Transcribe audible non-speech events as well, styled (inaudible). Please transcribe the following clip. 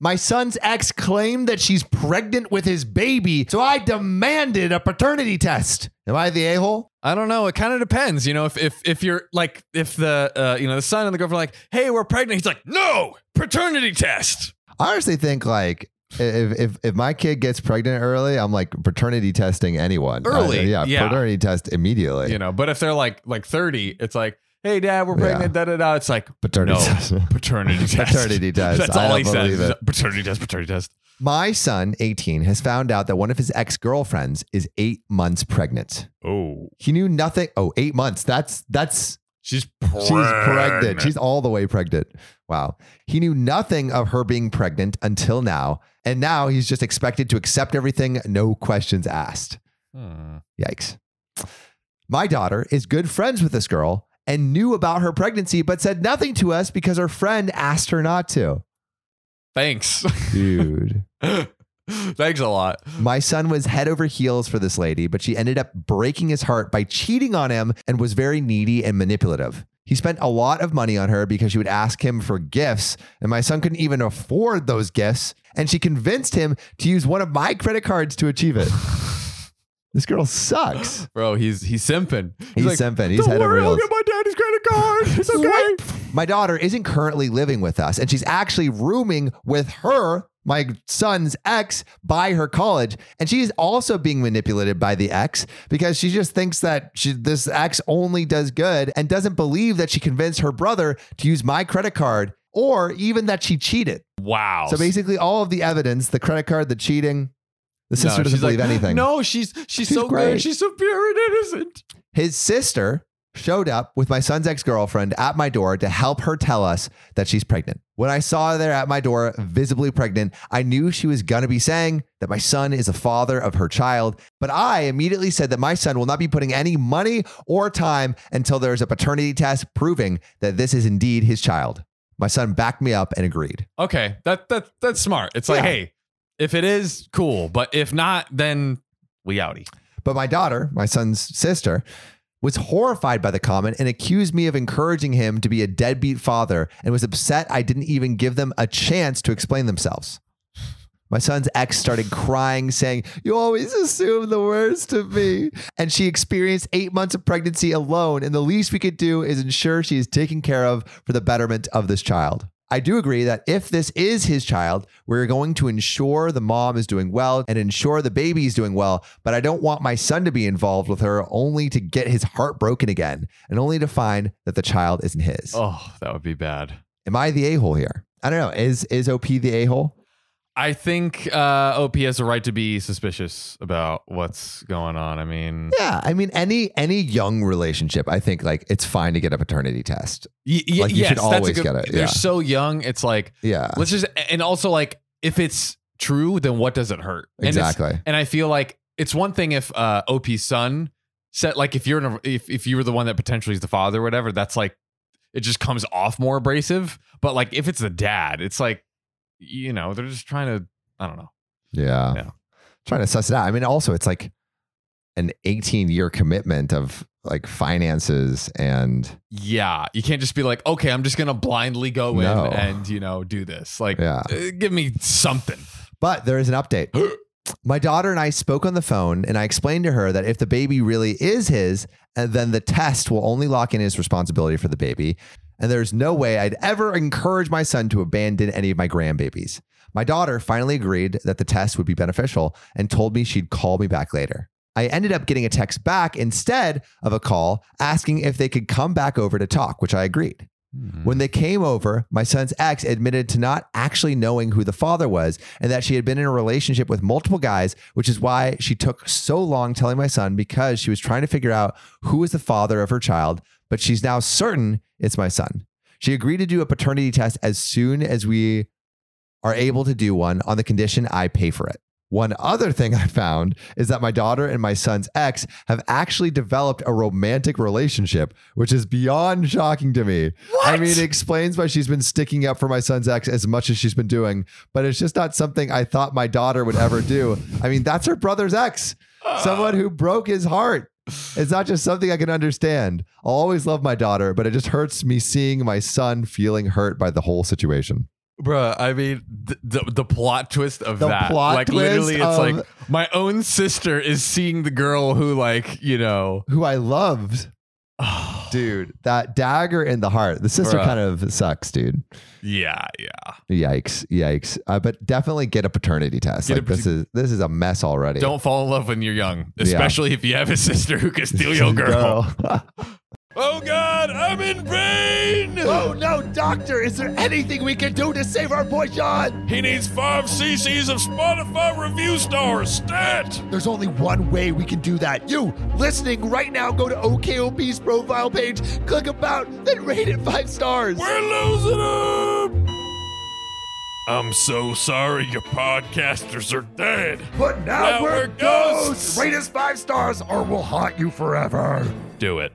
My son's ex claimed that she's pregnant with his baby, so I demanded a paternity test. Am I the a hole? I don't know. It kind of depends. You know, if if if you're like if the uh, you know the son and the girlfriend are like, hey, we're pregnant. He's like, no, paternity test. I honestly think like if if if my kid gets pregnant early, I'm like paternity testing anyone Early, Uh, yeah, yeah. paternity test immediately. You know, but if they're like like 30, it's like, hey, dad, we're pregnant. Da da da. It's like paternity no, test. (laughs) paternity test. Paternity test. That's I all he says. it. Paternity test. Paternity test. My son, 18, has found out that one of his ex girlfriends is eight months pregnant. Oh, He knew nothing. Oh, eight months. That's that's she's she's pregnant. She's all the way pregnant. Wow. He knew nothing of her being pregnant until now, and now he's just expected to accept everything, no questions asked. Hmm. Yikes. My daughter is good friends with this girl and knew about her pregnancy, but said nothing to us because her friend asked her not to. Thanks. Dude. (laughs) Thanks a lot. My son was head over heels for this lady, but she ended up breaking his heart by cheating on him and was very needy and manipulative. He spent a lot of money on her because she would ask him for gifts, and my son couldn't even afford those gifts. And she convinced him to use one of my credit cards to achieve it. (laughs) this girl sucks. (gasps) Bro, he's he's simping. He's like, simping. He's Don't head over worry, I'll heels. get my daddy's credit card. (laughs) It's okay. My daughter isn't currently living with us, and she's actually rooming with her, my son's ex, by her college. And she's also being manipulated by the ex because she just thinks that she, this ex only does good and doesn't believe that she convinced her brother to use my credit card or even that she cheated. Wow. So basically, all of the evidence the credit card, the cheating, the No, sister doesn't she's believe like, anything. No, she's she's, She's so great. good. She's so pure and innocent. His sister showed up with my son's ex girlfriend at my door to help her tell us that she's pregnant. When I saw her there at my door, visibly pregnant, I knew she was going to be saying that my son is the father of her child. But I immediately said that my son will not be putting any money or time until there's a paternity test proving that this is indeed his child. My son backed me up and agreed. Okay, that that that's smart. It's like, Yeah. hey, if it is, cool. But if not, then we outie. But my daughter, my son's sister, was horrified by the comment and accused me of encouraging him to be a deadbeat father and was upset I didn't even give them a chance to explain themselves. My son's ex started crying, saying, You always assume the worst of me. And she experienced eight months of pregnancy alone. And the least we could do is ensure she is taken care of for the betterment of this child. I do agree that if this is his child, we're going to ensure the mom is doing well and ensure the baby is doing well. But I don't want my son to be involved with her only to get his heart broken again and only to find that the child isn't his. Oh, that would be bad. Am I the a hole here? I don't know. Is is OP the a hole? I think uh, OP has a right to be suspicious about what's going on. I mean, Yeah, I mean any any young relationship, I think like it's fine to get a paternity test. y- y- Like, you yes, should always good- get it, They're yeah. so young. It's like Yeah, let's just and also like if it's true, then what does it hurt? And exactly. And I feel like it's one thing if uh, OP's son said like if you're in a, if if you were the one that potentially is the father or whatever, that's like it just comes off more abrasive. But like if it's the dad, it's like you know they're just trying to I don't know. Yeah. Yeah. Trying to suss it out. I mean, also it's like an 18 year commitment of like finances and Yeah, you can't just be like, okay, I'm just gonna blindly go No. in and you know do this. Like, Yeah. uh, give me something. But there is an update. (gasps) My daughter and I spoke on the phone, and I explained to her that if the baby really is his, and then the test will only lock in his responsibility for the baby. And there's no way I'd ever encourage my son to abandon any of my grandbabies. My daughter finally agreed that the test would be beneficial and told me she'd call me back later. I ended up getting a text back instead of a call asking if they could come back over to talk, which I agreed. Hmm. When they came over, my son's ex admitted to not actually knowing who the father was and that she had been in a relationship with multiple guys, which is why she took so long telling my son because she was trying to figure out who was the father of her child, but she's now certain it's my son. She agreed to do a paternity test as soon as we are able to do one on the condition I pay for it. One other thing I found is that my daughter and my son's ex have actually developed a romantic relationship, which is beyond shocking to me. What? I mean, it explains why she's been sticking up for my son's ex as much as she's been doing, but it's just not something I thought my daughter would ever do. I mean, that's her brother's ex, someone who broke his heart. It's not just something I can understand. I'll always love my daughter, but it just hurts me seeing my son feeling hurt by the whole situation. Bruh, I mean, th- the the plot twist of The that, plot like literally, it's of- like my own sister is seeing the girl who, like, you know, Who I loved, (sighs) dude. That dagger in the heart. The sister Bruh. kind of sucks, dude. yeah, yeah. Yikes, yikes. Uh, but definitely get a paternity test. Get a like this is this is a mess already. Don't fall in love when you're young, especially if you have a sister who can steal (laughs) your girl. (laughs) Oh God, I'm in pain. oh no, doctor! Is there anything we can do to save our boy John? He needs five cc's of Spotify review stars. Stat. There's only one way we can do that. You listening right now, go to OKOP's profile page, click about, then rate it five stars. We're losing him. I'm so sorry your podcasters are dead. But Now we're ghosts. Rate us five stars or we'll haunt you forever. Do it.